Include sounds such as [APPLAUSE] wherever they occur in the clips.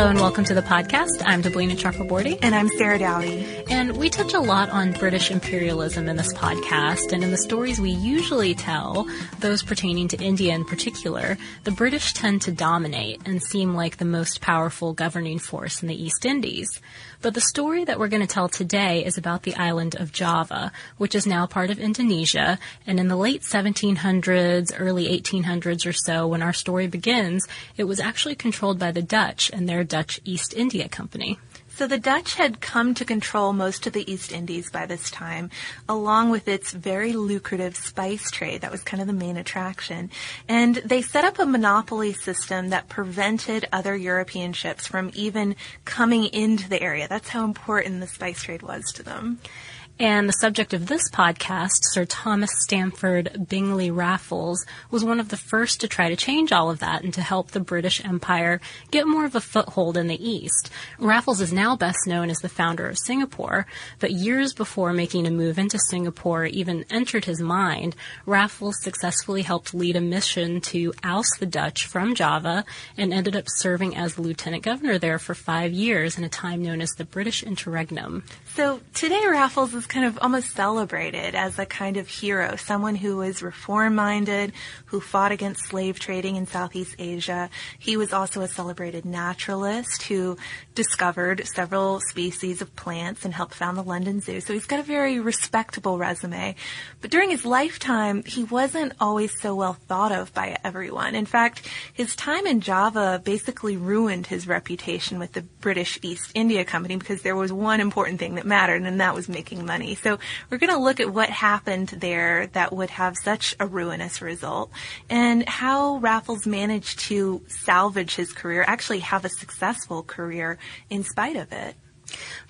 Hello and welcome to the podcast. I'm Deblina Chakraborty. And I'm Sarah Dowdy. And we touch a lot on British imperialism in this podcast. And in the stories we usually tell, those pertaining to India in particular, the British tend to dominate and seem like the most powerful governing force in the East Indies. But the story that we're going to tell today is about the island of Java, which is now part of Indonesia. And in the late 1700s, early 1800s or so, when our story begins, it was actually controlled by the Dutch and their Dutch East India Company. So the Dutch had come to control most of the East Indies by this time, along with its very lucrative spice trade. That was kind of the main attraction. And they set up a monopoly system that prevented other European ships from even coming into the area. That's how important the spice trade was to them. And the subject of this podcast, Sir Thomas Stamford Bingley Raffles, was one of the first to try to change all of that and to help the British Empire get more of a foothold in the East. Raffles is now best known as the founder of Singapore, but years before making a move into Singapore even entered his mind, Raffles successfully helped lead a mission to oust the Dutch from Java and ended up serving as lieutenant governor there for five years in a time known as the British Interregnum. So today Raffles is kind of almost celebrated as a kind of hero, someone who was reform minded, who fought against slave trading in Southeast Asia. He was also a celebrated naturalist who discovered several species of plants and helped found the London Zoo. So he's got a very respectable resume. But during his lifetime, he wasn't always so well thought of by everyone. In fact, his time in Java basically ruined his reputation with the British East India Company because there was one important thing that mattered, and that was making money So we're going to look at what happened there that would have such a ruinous result and how Raffles managed to salvage his career, actually have a successful career in spite of it.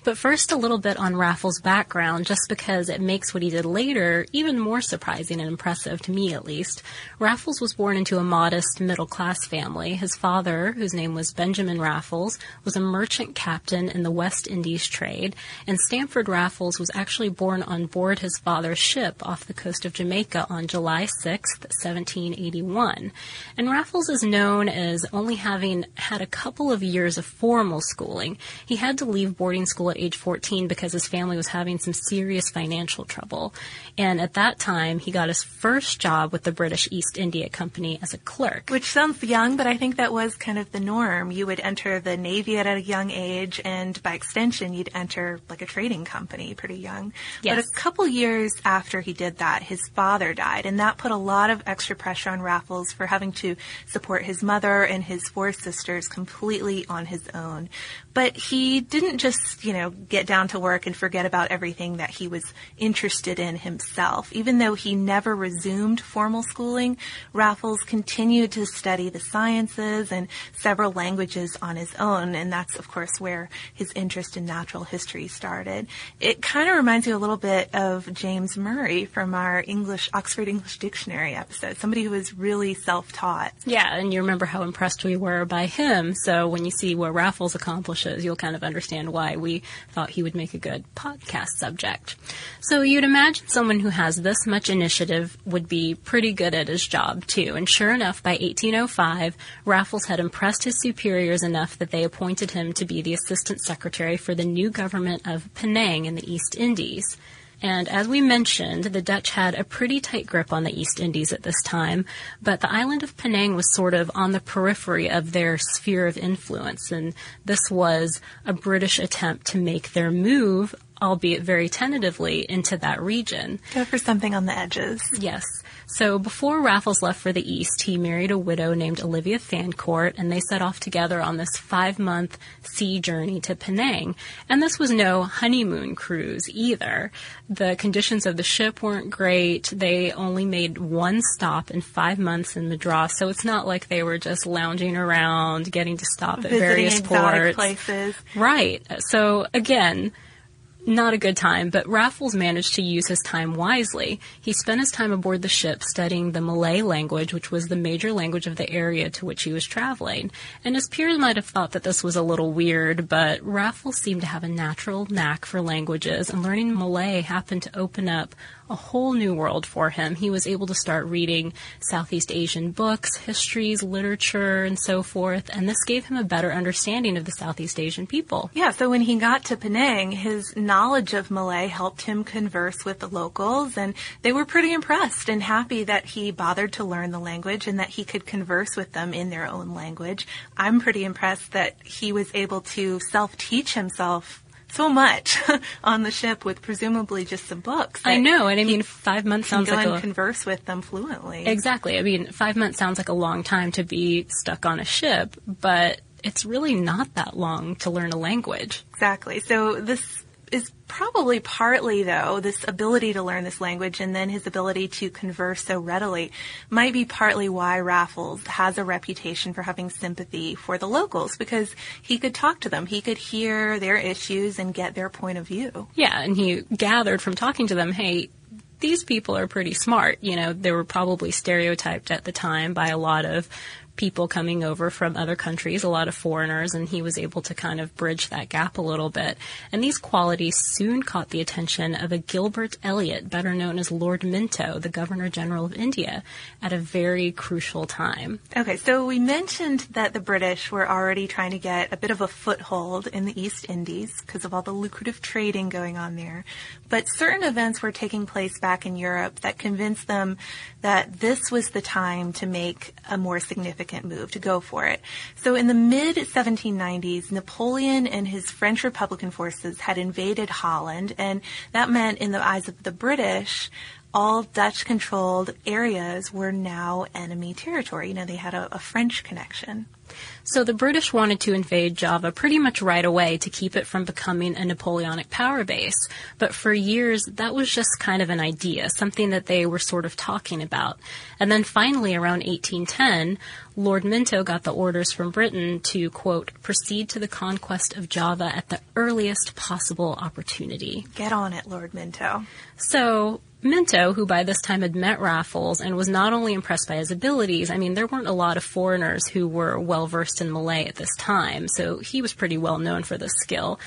But first, a little bit on Raffles' background, just because it makes what he did later even more surprising and impressive, to me at least. Raffles was born into a modest middle class family. His father, whose name was Benjamin Raffles, was a merchant captain in the West Indies trade, and Stamford Raffles was actually born on board his father's ship off the coast of Jamaica on July 6, 1781. And Raffles is known as only having had a couple of years of formal schooling. He had to leave boarding school at age 14 because his family was having some serious financial trouble. And at that time, he got his first job with the British East India Company as a clerk. Which sounds young, but I think that was kind of the norm. You would enter the Navy at a young age, and by extension, you'd enter like a trading company pretty young. Yes. But a couple years after he did that, his father died, and that put a lot of extra pressure on Raffles for having to support his mother and his four sisters completely on his own. But he didn't just, you know, get down to work and forget about everything that he was interested in himself. Even though he never resumed formal schooling, Raffles continued to study the sciences and several languages on his own, and that's, of course, where his interest in natural history started. It kind of reminds me a little bit of James Murray from our English, Oxford English Dictionary episode, somebody who was really self-taught. Yeah, and you remember how impressed we were by him, so when you see what Raffles accomplished, shows, you'll kind of understand why we thought he would make a good podcast subject. So you'd imagine someone who has this much initiative would be pretty good at his job too. And sure enough, by 1805, Raffles had impressed his superiors enough that they appointed him to be the assistant secretary for the new government of Penang in the East Indies. And as we mentioned, the Dutch had a pretty tight grip on the East Indies at this time, but the island of Penang was sort of on the periphery of their sphere of influence, and this was a British attempt to make their move, albeit very tentatively, into that region. Go for something on the edges. Yes. So before Raffles left for the East, he married a widow named Olivia Fancourt, and they set off together on this five month sea journey to Penang. And this was no honeymoon cruise either. The conditions of the ship weren't great. They only made one stop in five months in Madras, so it's not like they were just lounging around, getting to stop at Visiting various ports. places. Right. So again, not a good time, but Raffles managed to use his time wisely. He spent his time aboard the ship studying the Malay language, which was the major language of the area to which he was traveling. And his peers might have thought that this was a little weird, but Raffles seemed to have a natural knack for languages, and learning Malay happened to open up a whole new world for him. He was able to start reading Southeast Asian books, histories, literature, and so forth, and this gave him a better understanding of the Southeast Asian people. Yeah, so when he got to Penang, his knowledge of Malay helped him converse with the locals, and they were pretty impressed and happy that he bothered to learn the language and that he could converse with them in their own language. I'm pretty impressed that he was able to self teach himself so much [LAUGHS] on the ship with presumably just some books. I know, and I mean, five months sounds go like and a converse with them fluently. exactly. I mean, five months sounds like a long time to be stuck on a ship, but it's really not that long to learn a language. Exactly. So this is probably partly though this ability to learn this language and then his ability to converse so readily might be partly why Raffles has a reputation for having sympathy for the locals because he could talk to them, he could hear their issues and get their point of view. Yeah, and he gathered from talking to them, hey, these people are pretty smart. You know, they were probably stereotyped at the time by a lot of people coming over from other countries, a lot of foreigners, and he was able to kind of bridge that gap a little bit. And these qualities soon caught the attention of a Gilbert Elliot, better known as Lord Minto, the Governor General of India, at a very crucial time. Okay, so we mentioned that the British were already trying to get a bit of a foothold in the East Indies because of all the lucrative trading going on there. But certain events were taking place back in Europe that convinced them that this was the time to make a more significant move, to go for it. So in the mid 1790s, Napoleon and his French Republican forces had invaded Holland, and that meant in the eyes of the British, all Dutch controlled areas were now enemy territory. You know, they had a, a French connection. So the British wanted to invade Java pretty much right away to keep it from becoming a Napoleonic power base. But for years, that was just kind of an idea, something that they were sort of talking about. And then finally, around 1810, Lord Minto got the orders from Britain to, quote, proceed to the conquest of Java at the earliest possible opportunity. Get on it, Lord Minto. So Minto, who by this time had met Raffles and was not only impressed by his abilities, I mean, there weren't a lot of foreigners who were well versed in Malay at this time, so he was pretty well known for this skill.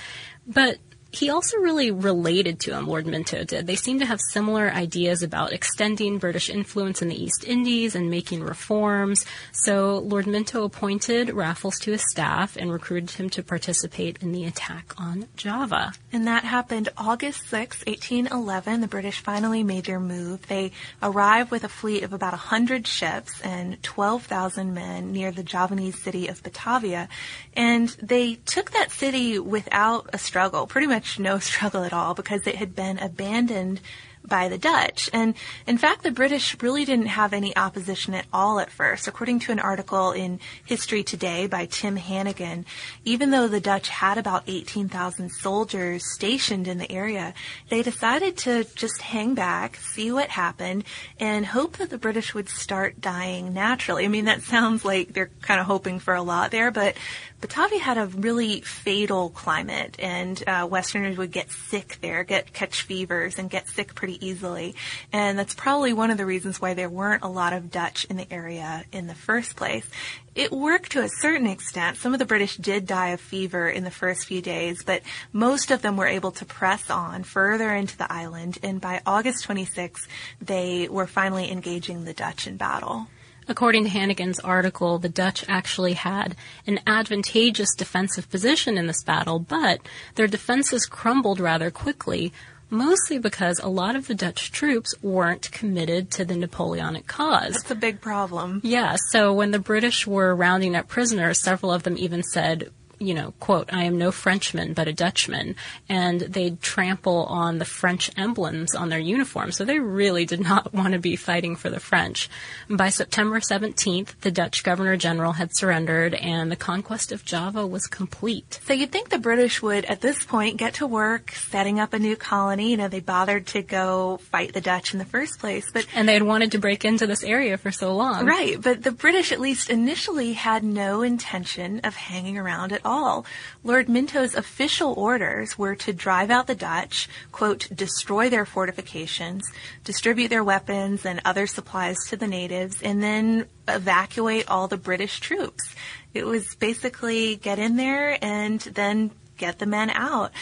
But he also really related to him, Lord Minto did. They seemed to have similar ideas about extending British influence in the East Indies and making reforms. So Lord Minto appointed Raffles to his staff and recruited him to participate in the attack on Java. And that happened August 6, 1811. The British finally made their move. They arrived with a fleet of about 100 ships and 12,000 men near the Javanese city of Batavia. And they took that city without a struggle, pretty much no struggle at all because it had been abandoned by the Dutch. And in fact, the British really didn't have any opposition at all at first. According to an article in History Today by Tim Hannigan, even though the Dutch had about 18,000 soldiers stationed in the area, they decided to just hang back, see what happened, and hope that the British would start dying naturally. I mean, that sounds like they're kind of hoping for a lot there, but Batavia had a really fatal climate, and uh, Westerners would get sick there, get catch fevers, and get sick pretty easily. And that's probably one of the reasons why there weren't a lot of Dutch in the area in the first place. It worked to a certain extent. Some of the British did die of fever in the first few days, but most of them were able to press on further into the island. And by August 26, they were finally engaging the Dutch in battle. According to Hannigan's article, the Dutch actually had an advantageous defensive position in this battle, but their defenses crumbled rather quickly, mostly because a lot of the Dutch troops weren't committed to the Napoleonic cause. That's a big problem. Yeah, so when the British were rounding up prisoners, several of them even said, you know, quote, I am no Frenchman, but a Dutchman. And they'd trample on the French emblems on their uniforms. So they really did not [LAUGHS] want to be fighting for the French. By September 17th, the Dutch Governor General had surrendered and the conquest of Java was complete. So you'd think the British would, at this point, get to work setting up a new colony. You know, they bothered to go fight the Dutch in the first place, but And they had wanted to break into this area for so long. Right, but the British, at least initially, had no intention of hanging around at all. Lord Minto's official orders were to drive out the Dutch, quote, destroy their fortifications, distribute their weapons and other supplies to the natives, and then evacuate all the British troops. It was basically get in there and then get the men out.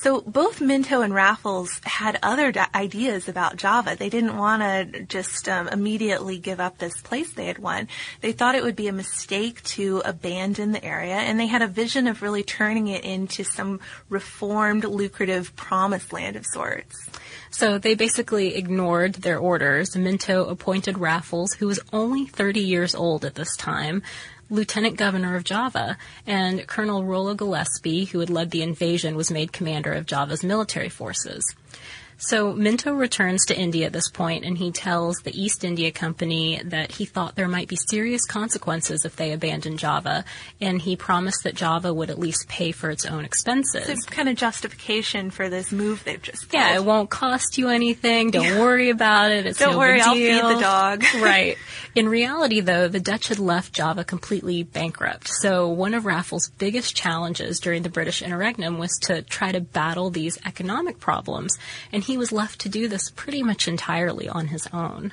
So both Minto and Raffles had other ideas about Java. They didn't want to just um, immediately give up this place they had won. They thought it would be a mistake to abandon the area, and they had a vision of really turning it into some reformed, lucrative promised land of sorts. So they basically ignored their orders. Minto appointed Raffles, who was only 30 years old at this time, lieutenant governor of Java, and Colonel Rollo Gillespie, who had led the invasion, was made commander of Java's military forces. So Minto returns to India at this point and he tells the East India Company that he thought there might be serious consequences if they abandoned Java and he promised that Java would at least pay for its own expenses. It's kind of justification for this move they've just pulled. Yeah, it won't cost you anything. Don't worry about it. It's Don't no worry, I'll feed the dog. [LAUGHS] [LAUGHS] right. In reality though, the Dutch had left Java completely bankrupt. So one of Raffles' biggest challenges during the British interregnum was to try to battle these economic problems and he was left to do this pretty much entirely on his own.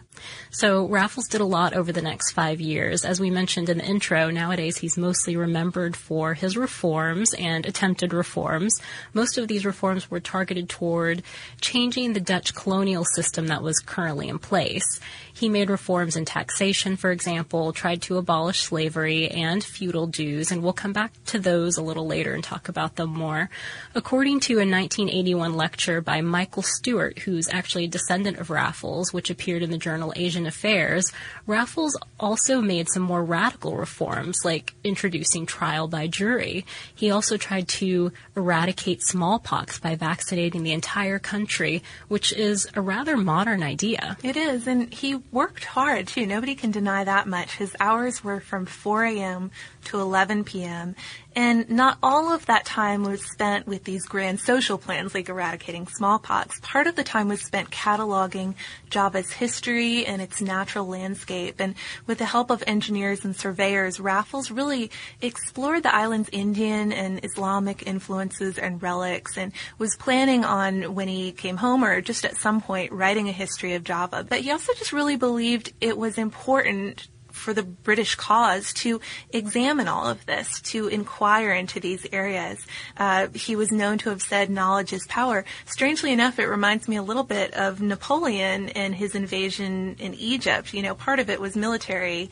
So Raffles did a lot over the next five years. As we mentioned in the intro, nowadays he's mostly remembered for his reforms and attempted reforms. Most of these reforms were targeted toward changing the Dutch colonial system that was currently in place. He made reforms in taxation, for example, tried to abolish slavery and feudal dues, and we'll come back to those a little later and talk about them more. According to a 1981 lecture by Michael Stewart, who's actually a descendant of Raffles, which appeared in the journal Asian Affairs, Raffles also made some more radical reforms, like introducing trial by jury. He also tried to eradicate smallpox by vaccinating the entire country, which is a rather modern idea. It is, and he worked hard too. Nobody can deny that much. His hours were from 4 a.m. to 11 p.m. And not all of that time was spent with these grand social plans like eradicating smallpox. Part of the time was spent cataloging Java's history and its natural landscape. And with the help of engineers and surveyors, Raffles really explored the island's Indian and Islamic influences and relics and was planning on when he came home or just at some point writing a history of Java. But he also just really believed it was important for the British cause to examine all of this, to inquire into these areas. Uh, he was known to have said, knowledge is power. Strangely enough, it reminds me a little bit of Napoleon and his invasion in Egypt. You know, part of it was military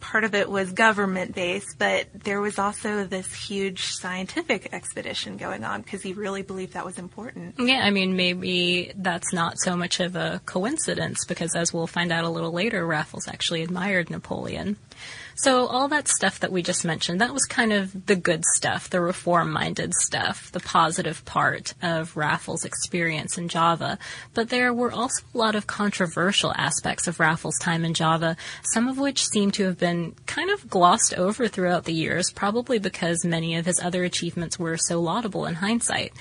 part of it was government based, but there was also this huge scientific expedition going on because he really believed that was important. Yeah, I mean, maybe that's not so much of a coincidence because as we'll find out a little later, Raffles actually admired Napoleon. So all that stuff that we just mentioned, that was kind of the good stuff, the reform-minded stuff, the positive part of Raffles' experience in Java. But there were also a lot of controversial aspects of Raffles' time in Java, some of which seem to have been kind of glossed over throughout the years, probably because many of his other achievements were so laudable in hindsight.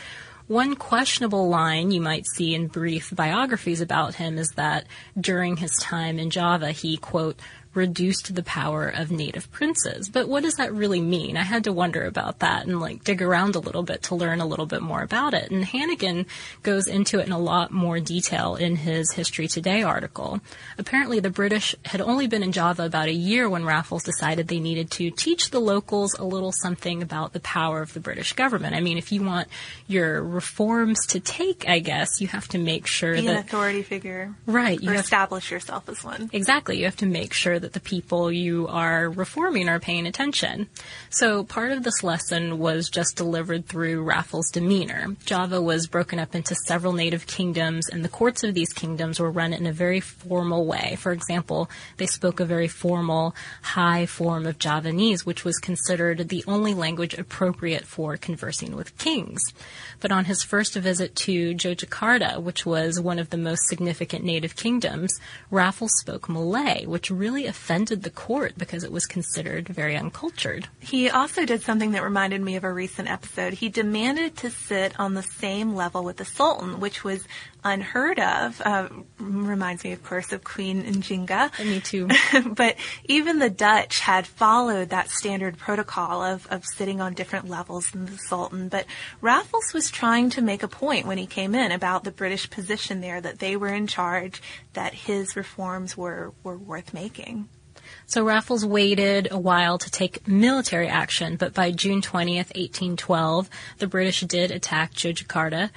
One questionable line you might see in brief biographies about him is that during his time in Java, he, quote, reduced the power of native princes. But what does that really mean? I had to wonder about that and like dig around a little bit to learn a little bit more about it. And Hannigan goes into it in a lot more detail in his History Today article. Apparently the British had only been in Java about a year when Raffles decided they needed to teach the locals a little something about the power of the British government. I mean, if you want your reforms to take, I guess, you have to make sure Be that an authority figure. Right. You have, establish yourself as one. Exactly. You have to make sure that that the people you are reforming are paying attention. So part of this lesson was just delivered through Raffles' demeanor. Java was broken up into several native kingdoms, and the courts of these kingdoms were run in a very formal way. For example, they spoke a very formal, high form of Javanese, which was considered the only language appropriate for conversing with kings. But on his first visit to Yogyakarta, which was one of the most significant native kingdoms, Raffles spoke Malay, which really offended the court because it was considered very uncultured. He also did something that reminded me of a recent episode. He demanded to sit on the same level with the Sultan, which was unheard of. Uh, reminds me, of course, of Queen Njinga. Me too. [LAUGHS] but even the Dutch had followed that standard protocol of, of sitting on different levels than the Sultan. But Raffles was trying to make a point when he came in about the British position there, that they were in charge, that his reforms were, were worth making. So Raffles waited a while to take military action, but by June 20th, 1812, the British did attack Yogyakarta,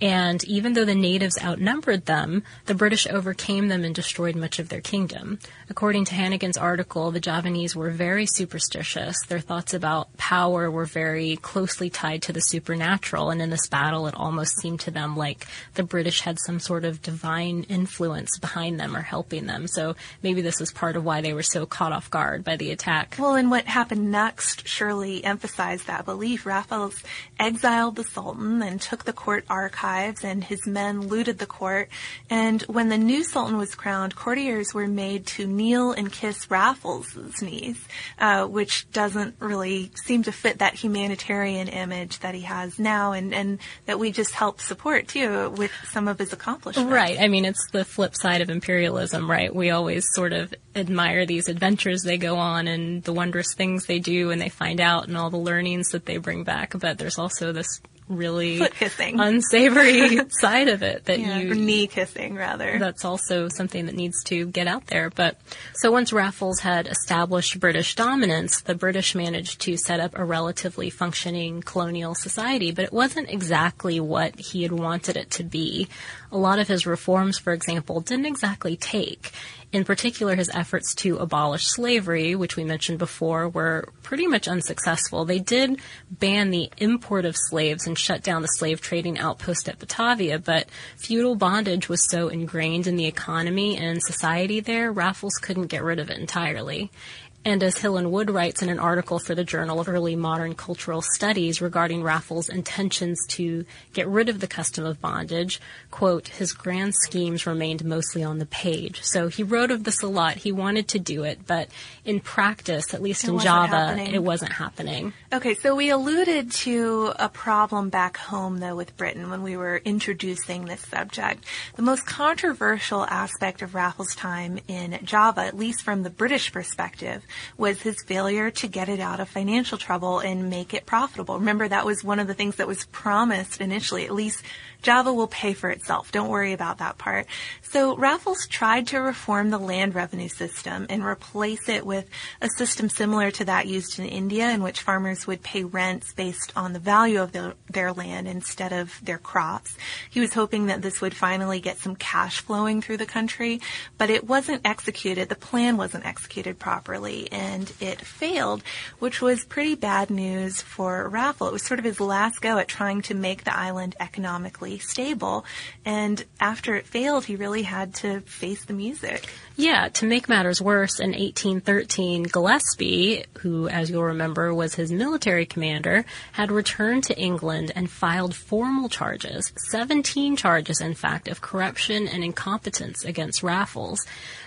and even though the natives outnumbered them, the British overcame them and destroyed much of their kingdom. According to Hannigan's article, the Javanese were very superstitious. Their thoughts about power were very closely tied to the supernatural, and in this battle, it almost seemed to them like the British had some sort of divine influence behind them or helping them. So maybe this is part of why they were so caught off guard by the attack. Well, and what happened next surely emphasized that belief. Raffles exiled the Sultan and took the court archives archives and his men looted the court. And when the new sultan was crowned, courtiers were made to kneel and kiss Raffles' knees, uh, which doesn't really seem to fit that humanitarian image that he has now and, and that we just help support too with some of his accomplishments. Right. I mean, it's the flip side of imperialism, right? We always sort of admire these adventures they go on and the wondrous things they do and they find out and all the learnings that they bring back. But there's also this really Foot kissing. unsavory [LAUGHS] side of it that Yeah, you knee kissing rather. that's also something that needs to get out there. But so once Raffles had established British dominance, the British managed to set up a relatively functioning colonial society, but it wasn't exactly what he had wanted it to be. A lot of his reforms, for example, didn't exactly take. In particular, his efforts to abolish slavery, which we mentioned before, were pretty much unsuccessful. They did ban the import of slaves and shut down the slave trading outpost at Batavia, but feudal bondage was so ingrained in the economy and society there, Raffles couldn't get rid of it entirely. And as Hill and Wood writes in an article for the Journal of Early Modern Cultural Studies regarding Raffles' intentions to get rid of the custom of bondage, quote, his grand schemes remained mostly on the page. So he wrote of this a lot. He wanted to do it, but in practice, at least It in Java, happening. it wasn't happening. Okay, so we alluded to a problem back home, though, with Britain when we were introducing this subject. The most controversial aspect of Raffles' time in Java, at least from the British perspective, was his failure to get it out of financial trouble and make it profitable. Remember, that was one of the things that was promised initially. At least Java will pay for itself. Don't worry about that part. So Raffles tried to reform the land revenue system and replace it with a system similar to that used in India in which farmers would pay rents based on the value of their, their land instead of their crops. He was hoping that this would finally get some cash flowing through the country, but it wasn't executed. The plan wasn't executed properly and it failed, which was pretty bad news for Raffle. It was sort of his last go at trying to make the island economically stable. And after it failed, he really had to face the music. Yeah, to make matters worse, in 1813, Gillespie, who, as you'll remember, was his military commander, had returned to England and filed formal charges, 17 charges, in fact, of corruption and incompetence against Raffles.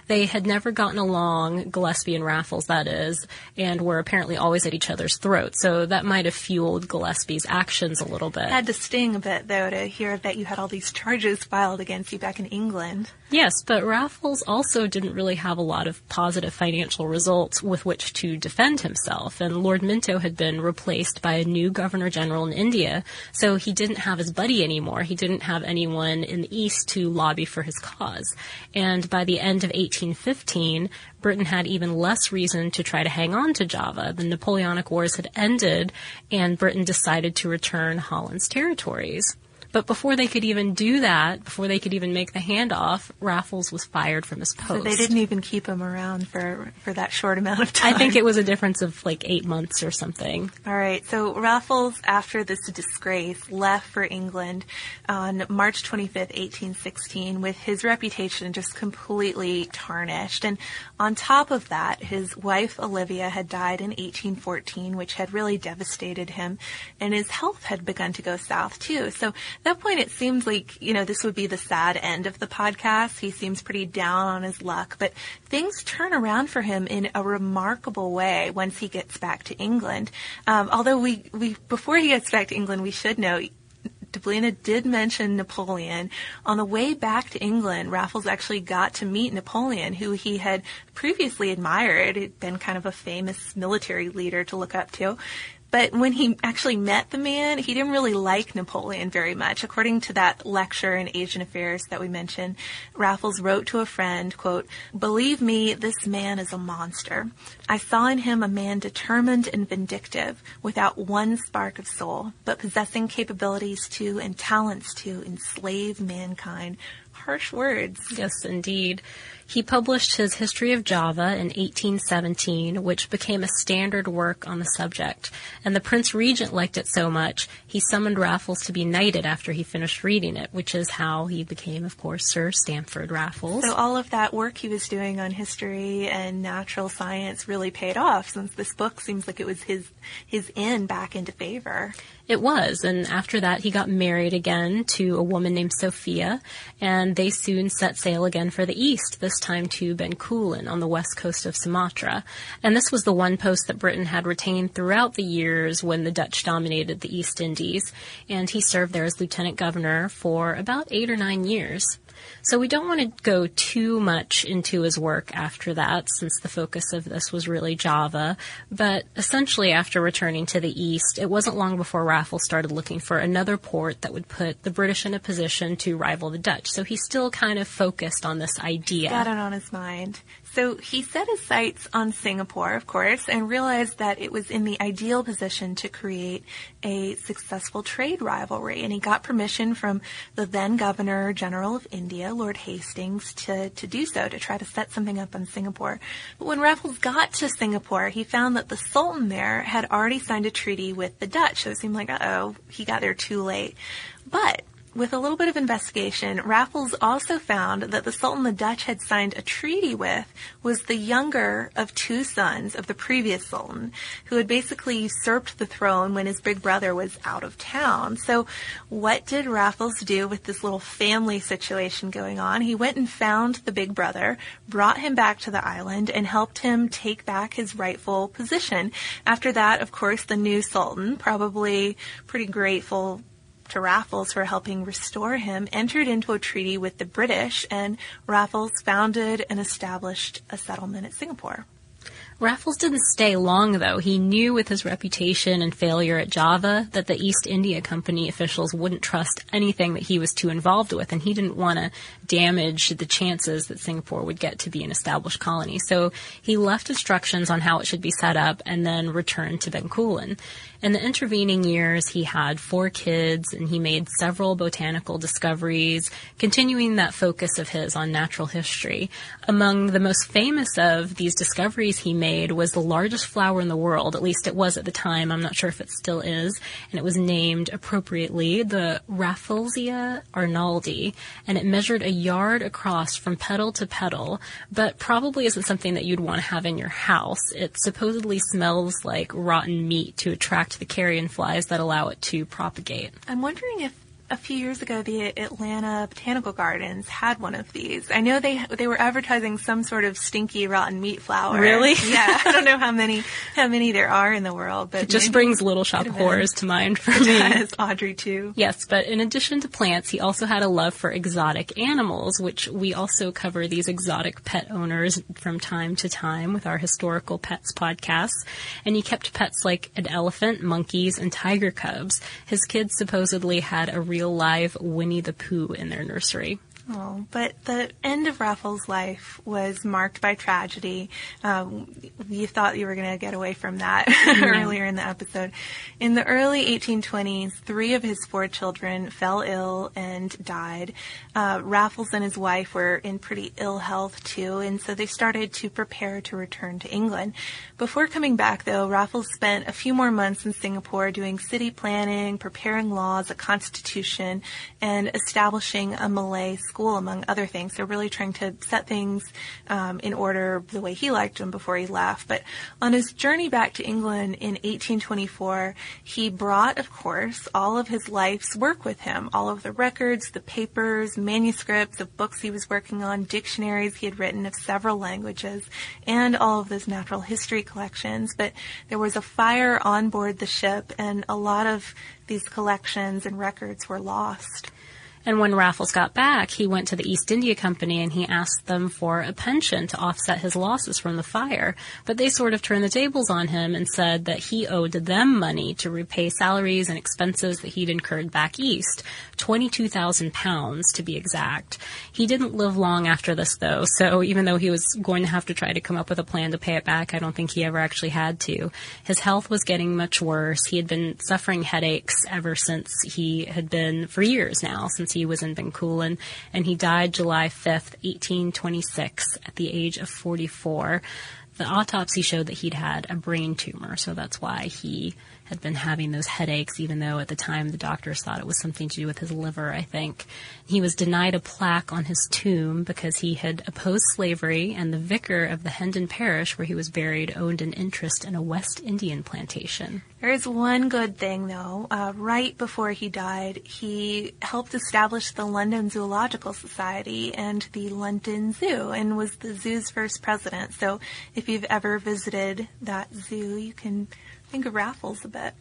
They had never gotten along, Gillespie and Raffles, that is, and were apparently always at each other's throats. So that might have fueled Gillespie's actions a little bit. It had to sting a bit, though, to hear that you had all these charges filed against you back in England. Yes, but Raffles also didn't really have a lot of positive financial results with which to defend himself, and Lord Minto had been replaced by a new Governor General in India, so he didn't have his buddy anymore. He didn't have anyone in the East to lobby for his cause. And by the end of 1815, Britain had even less reason to try to hang on to Java. The Napoleonic Wars had ended, and Britain decided to return Holland's territories. But before they could even do that, before they could even make the handoff, Raffles was fired from his post. So they didn't even keep him around for, for that short amount of time. I think it was a difference of like eight months or something. All right. So Raffles, after this disgrace, left for England on March 25th, 1816, with his reputation just completely tarnished. And on top of that, his wife Olivia had died in 1814, which had really devastated him, and his health had begun to go south too. So that point, it seems like, you know, this would be the sad end of the podcast. He seems pretty down on his luck, but things turn around for him in a remarkable way once he gets back to England. Um, although we, we, before he gets back to England, we should note Deblina did mention Napoleon. On the way back to England, Raffles actually got to meet Napoleon, who he had previously admired. He'd been kind of a famous military leader to look up to. But when he actually met the man, he didn't really like Napoleon very much. According to that lecture in Asian Affairs that we mentioned, Raffles wrote to a friend, quote, Believe me, this man is a monster. I saw in him a man determined and vindictive, without one spark of soul, but possessing capabilities to and talents to enslave mankind. Harsh words. Yes, indeed. He published his History of Java in 1817, which became a standard work on the subject. And the Prince Regent liked it so much, he summoned Raffles to be knighted after he finished reading it, which is how he became, of course, Sir Stamford Raffles. So all of that work he was doing on history and natural science really paid off, since this book seems like it was his his in back into favor. It was, and after that he got married again to a woman named Sophia, and they soon set sail again for the east, this time to Bencoolen on the west coast of Sumatra. And this was the one post that Britain had retained throughout the years when the Dutch dominated the East Indies, and he served there as lieutenant governor for about eight or nine years. So we don't want to go too much into his work after that, since the focus of this was really Java. But essentially, after returning to the east, it wasn't long before Raffles started looking for another port that would put the British in a position to rival the Dutch. So he still kind of focused on this idea. Got it on his mind. So he set his sights on Singapore, of course, and realized that it was in the ideal position to create a successful trade rivalry. And he got permission from the then Governor General of India, Lord Hastings, to, to do so, to try to set something up on Singapore. But when Raffles got to Singapore, he found that the Sultan there had already signed a treaty with the Dutch. So it seemed like, uh oh, he got there too late. But with a little bit of investigation, Raffles also found that the Sultan the Dutch had signed a treaty with was the younger of two sons of the previous Sultan, who had basically usurped the throne when his big brother was out of town. So what did Raffles do with this little family situation going on? He went and found the big brother, brought him back to the island, and helped him take back his rightful position. After that, of course, the new Sultan, probably pretty grateful to Raffles for helping restore him, entered into a treaty with the British, and Raffles founded and established a settlement at Singapore. Raffles didn't stay long, though. He knew with his reputation and failure at Java that the East India Company officials wouldn't trust anything that he was too involved with, and he didn't want to damage the chances that Singapore would get to be an established colony. So he left instructions on how it should be set up and then returned to Bencoolen. In the intervening years, he had four kids and he made several botanical discoveries, continuing that focus of his on natural history. Among the most famous of these discoveries he made was the largest flower in the world, at least it was at the time. I'm not sure if it still is. And it was named appropriately the Rafflesia arnoldi, and it measured a yard across from petal to petal, but probably isn't something that you'd want to have in your house. It supposedly smells like rotten meat to attract the carrion flies that allow it to propagate. I'm wondering if a few years ago, the Atlanta Botanical Gardens had one of these. I know they they were advertising some sort of stinky rotten meat flower. Really? [LAUGHS] Yeah. I don't know how many how many there are in the world, but it just brings Little Shop horrors to mind for it me. Does, Audrey too. Yes, but in addition to plants, he also had a love for exotic animals, which we also cover these exotic pet owners from time to time with our historical pets podcasts. And he kept pets like an elephant, monkeys, and tiger cubs. His kids supposedly had a real live Winnie the Pooh in their nursery. Oh, but the end of Raffles' life was marked by tragedy. Um, you thought you were going to get away from that [LAUGHS] earlier in the episode. In the early 1820s, three of his four children fell ill and died. Uh, Raffles and his wife were in pretty ill health too, and so they started to prepare to return to England. Before coming back, though, Raffles spent a few more months in Singapore doing city planning, preparing laws, a constitution, and establishing a Malay school school, among other things. So really trying to set things um, in order the way he liked them before he left. But on his journey back to England in 1824, he brought, of course, all of his life's work with him, all of the records, the papers, manuscripts of books he was working on, dictionaries he had written of several languages, and all of those natural history collections. But there was a fire on board the ship, and a lot of these collections and records were lost. And when Raffles got back, he went to the East India Company and he asked them for a pension to offset his losses from the fire. But they sort of turned the tables on him and said that he owed them money to repay salaries and expenses that he'd incurred back east. 22,000 pounds to be exact. He didn't live long after this though, so even though he was going to have to try to come up with a plan to pay it back, I don't think he ever actually had to. His health was getting much worse. He had been suffering headaches ever since he had been, for years now, since he was in Bencoolen, and he died July 5th, 1826, at the age of 44. The autopsy showed that he'd had a brain tumor, so that's why he had been having those headaches, even though at the time the doctors thought it was something to do with his liver, I think. He was denied a plaque on his tomb because he had opposed slavery, and the vicar of the Hendon parish, where he was buried, owned an interest in a West Indian plantation. There is one good thing, though. Uh, right before he died, he helped establish the London Zoological Society and the London Zoo, and was the zoo's first president. So, if you've ever visited that zoo, you can think of Raffles a bit.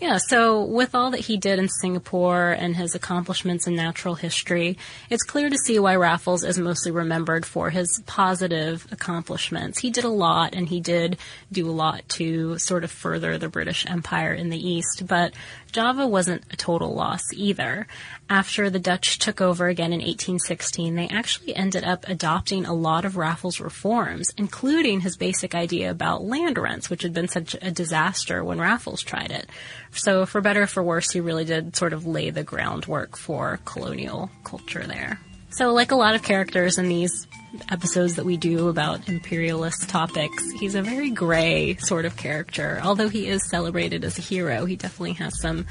Yeah, so with all that he did in Singapore and his accomplishments in natural history, it's clear to see why Raffles is mostly remembered for his positive accomplishments. He did a lot and he did do a lot to sort of further the British Empire in the East, but Java wasn't a total loss either. After the Dutch took over again in 1816, they actually ended up adopting a lot of Raffles' reforms, including his basic idea about land rents, which had been such a disaster when Raffles tried it. So, for better or for worse, he really did sort of lay the groundwork for colonial culture there. So, like a lot of characters in these episodes that we do about imperialist topics, he's a very gray sort of character. Although he is celebrated as a hero, he definitely has some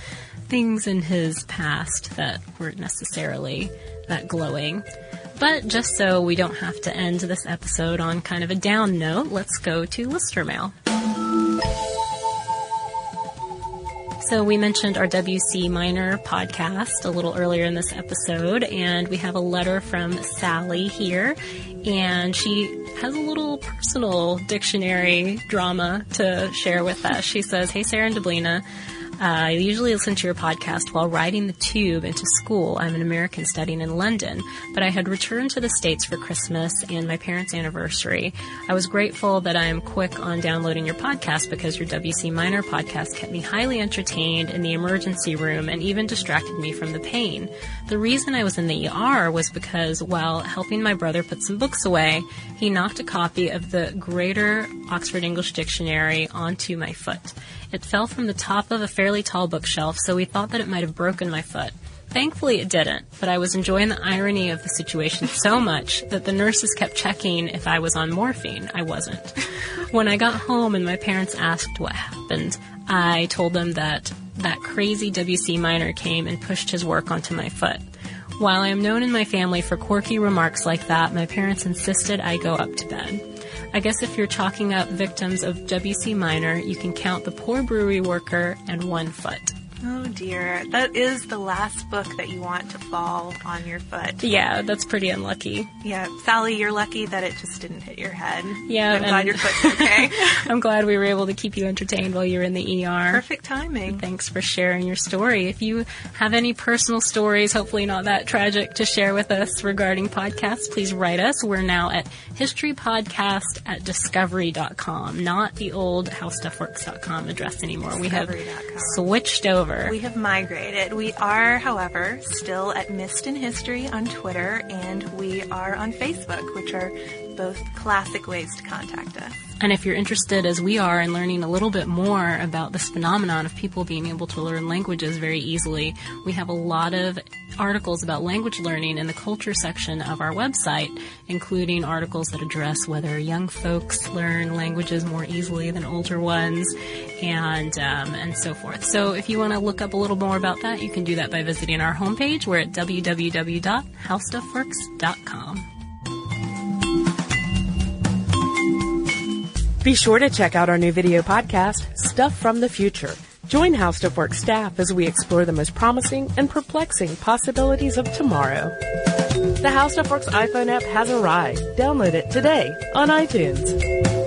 things in his past that weren't necessarily that glowing. But just so we don't have to end this episode on kind of a down note, let's go to listener mail. So we mentioned our WC Minor podcast a little earlier in this episode, and we have a letter from Sally here, and she has a little personal dictionary drama to share with us. She says, Hey Sarah and Deblina, I usually listen to your podcast while riding the tube into school. I'm an American studying in London, but I had returned to the States for Christmas and my parents' anniversary. I was grateful that I am quick on downloading your podcast because your WC Minor podcast kept me highly entertained in the emergency room and even distracted me from the pain. The reason I was in the ER was because while helping my brother put some books away, he knocked a copy of the Greater Oxford English Dictionary onto my foot. It fell from the top of a fairly tall bookshelf, so we thought that it might have broken my foot. Thankfully, it didn't, but I was enjoying the irony of the situation so much that the nurses kept checking if I was on morphine. I wasn't. [LAUGHS] When I got home and my parents asked what happened, I told them that that crazy WC minor came and pushed his work onto my foot. While I am known in my family for quirky remarks like that, my parents insisted I go up to bed. I guess if you're chalking up victims of WC Minor, you can count the poor brewery worker and one foot. Oh dear. That is the last book that you want to fall on your foot. Yeah, that's pretty unlucky. Yeah, Sally, you're lucky that it just didn't hit your head. Yeah, I'm glad your foot's okay. [LAUGHS] I'm glad we were able to keep you entertained while you were in the ER. Perfect timing. Thanks for sharing your story. If you have any personal stories, hopefully not that tragic, to share with us regarding podcasts, please write us. We're now at historypodcast at discovery.com, not the old howstuffworks.com address anymore. We have switched over over. We have migrated. We are, however, still at Missed in History on Twitter, and we are on Facebook, which are both classic ways to contact us. And if you're interested, as we are, in learning a little bit more about this phenomenon of people being able to learn languages very easily, we have a lot of articles about language learning in the culture section of our website, including articles that address whether young folks learn languages more easily than older ones, and um, and so forth. So if you want to look up a little more about that, you can do that by visiting our homepage. We're at www.howstuffworks.com. Be sure to check out our new video podcast, Stuff from the Future. Join How Stuff Works staff as we explore the most promising and perplexing possibilities of tomorrow. The How Stuff Works iPhone app has arrived. Download it today on iTunes.